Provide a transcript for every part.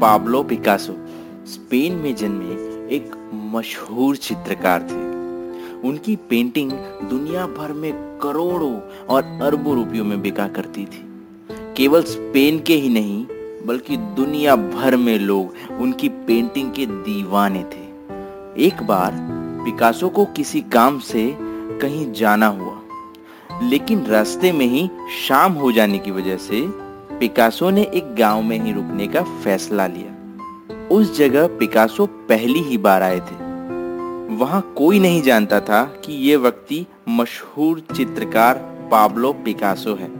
Pablo Picasso, Spain में जन्मे एक मशहूर चित्रकार थे। उनकी पेंटिंग दुनिया भर में करोड़ों और अरबों रुपयों में बिका करती थी। केवल स्पेन के ही नहीं, बल्कि दुनिया भर में लोग उनकी पेंटिंग के दीवाने थे। एक बार पिकासो को किसी काम से कहीं जाना हुआ, लेकिन रास्ते में ही शाम हो जाने की वजह से पिकासो ने एक गाँव में ही रुकने का फैसला लिया। उस जगह पिकासो पहली ही बार आए थे। वहाँ कोई नहीं जानता था कि ये व्यक्ति मशहूर चित्रकार पाब्लो पिकासो है।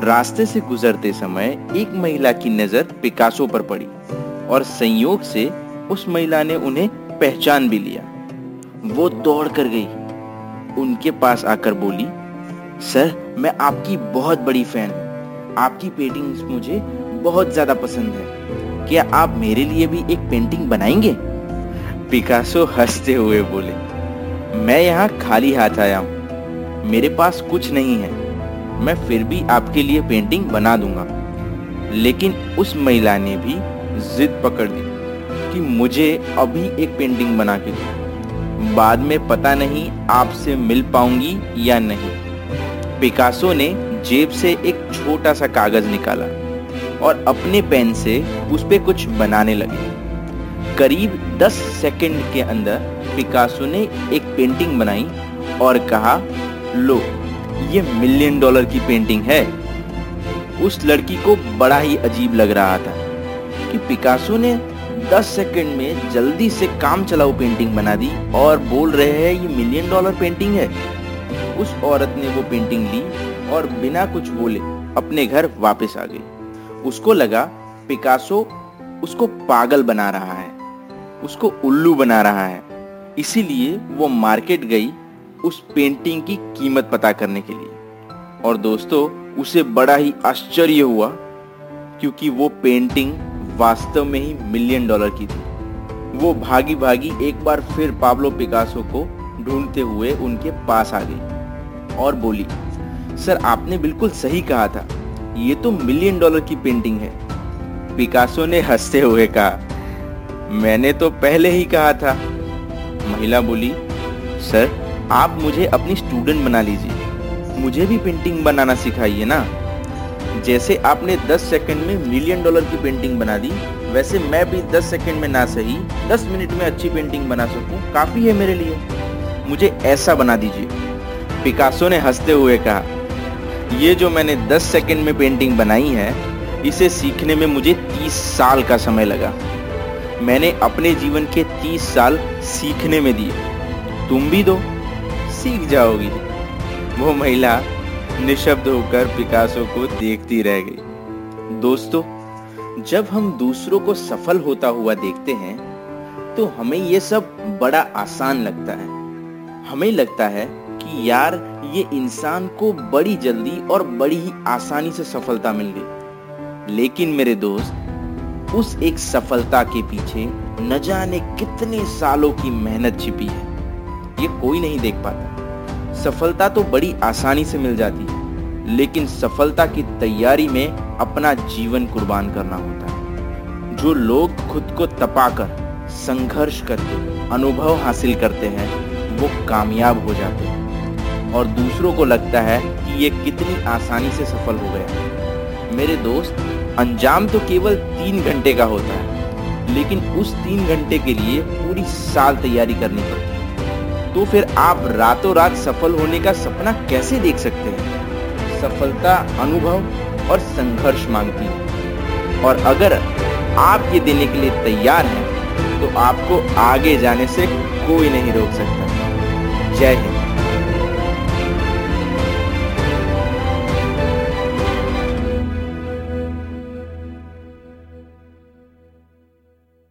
रास्ते से गुजरते समय एक महिला की नज़र पिकासो पर पड़ी और संयोग से उस महिला ने उन्हें पहचान भी लिया। वो दौड़ कर गई। उनके पास आकर बोली, सर, मैं आपकी बहुत बड़ी फ़ैन हूँ। आपकी पेंटिंग्स मुझे बहुत ज़्यादा पसंद है। क्या आप मेरे लिए भी एक पेंटिंग बनाएँगे? पिकासो हँसते हुए बोले, मैं यहाँ खाली हाथ आया हूँ। मेरे पास कुछ नहीं है। मैं फिर भी आपके लिए पेंटिंग बना दूँगा। लेकिन उस महिला ने भी जिद पकड़ ली कि मुझे अभी एक पेंटिंग बना के दो। बाद में पता नहीं आपसे मिल पाऊँगी या नहीं। पिकासो ने जेब से एक छोटा सा कागज़ निकाला और अपने पेन से उस पर कुछ बनाने लगे। करीब 10 सेकंड के अंदर पिकासो ने एक पेंटिंग बनाई और कहा, लो, ये मिलियन डॉलर की पेंटिंग है। उस लड़की को बड़ा ही अजीब लग रहा था कि पिकासो ने 10 सेकंड में जल्दी से काम चलाऊ पेंटिंग बना दी और बोल रहे हैं, ये मिलियन डॉलर पेंटिंग है। उस औरत ने वो पेंटिंग ली और बिना कुछ बोले अपने घर वापस आ गई। उसको लगा पिकासो उसको पागल बना रहा है, उसको उल्लू बना रहा है। इसीलिए वो मार्केट गई उस पेंटिंग की कीमत पता करने के लिए। और दोस्तों, उसे बड़ा ही आश्चर्य हुआ क्योंकि वो पेंटिंग वास्तव में ही मिलियन डॉलर की थी। वो भागी भागी एक बार फिर पाब्लो पिकासो को ढूंढते हुए उनके पास आ गई और बोली सर, आपने बिल्कुल सही कहा था। ये तो मिलियन डॉलर की पेंटिंग है। पिकासो ने हँसते हुए कहा, मैंने तो पहले ही कहा था। महिला बोली, सर, आप मुझे अपनी स्टूडेंट बना लीजिए। मुझे भी पेंटिंग बनाना सिखाइए ना। जैसे आपने 10 सेकंड में मिलियन डॉलर की पेंटिंग बना दी, वैसे मैं भी 10 सेकंड में ना सही 10 मिनट में अच्छी पेंटिंग बना सकूँ। काफ़ी है मेरे लिए। मुझे ऐसा बना दीजिए। पिकासो ने हँसते हुए कहा ये जो मैंने 10 सेकंड में पेंटिंग बनाई है, इसे सीखने में मुझे 30 साल का समय लगा। मैंने अपने जीवन के 30 साल सीखने में दिए। तुम भी दो सीख जाओगी। वो महिला निशब्द होकर पिकासो को देखती रह गई। दोस्तों, जब हम दूसरों को सफल होता हुआ देखते हैं तो हमें ये सब बड़ा आसान लगता है। हमें लगता है यार, ये इंसान को बड़ी जल्दी और बड़ी ही आसानी से सफलता मिल गई। लेकिन मेरे दोस्त, उस एक सफलता के पीछे न जाने कितने सालों की मेहनत छिपी है। ये कोई नहीं देख पाता। सफलता तो बड़ी आसानी से मिल जाती है, लेकिन सफलता की तैयारी में अपना जीवन कुर्बान करना होता है। जो लोग खुद को तपाकर, संघर्ष करके अनुभव हासिल करते हैं, वो कामयाब हो जाते हैं। और दूसरों को लगता है कि ये कितनी आसानी से सफल हो गया। मेरे दोस्त, अंजाम तो केवल तीन घंटे का होता है, लेकिन उस तीन घंटे के लिए पूरी साल तैयारी करनी पड़ती है। तो फिर आप रातों रात सफल होने का सपना कैसे देख सकते हैं? सफलता अनुभव और संघर्ष मांगती है। और अगर आप ये देने के लिए तैयार हैं तो आपको आगे जाने से कोई नहीं रोक सकता। जय हिंद।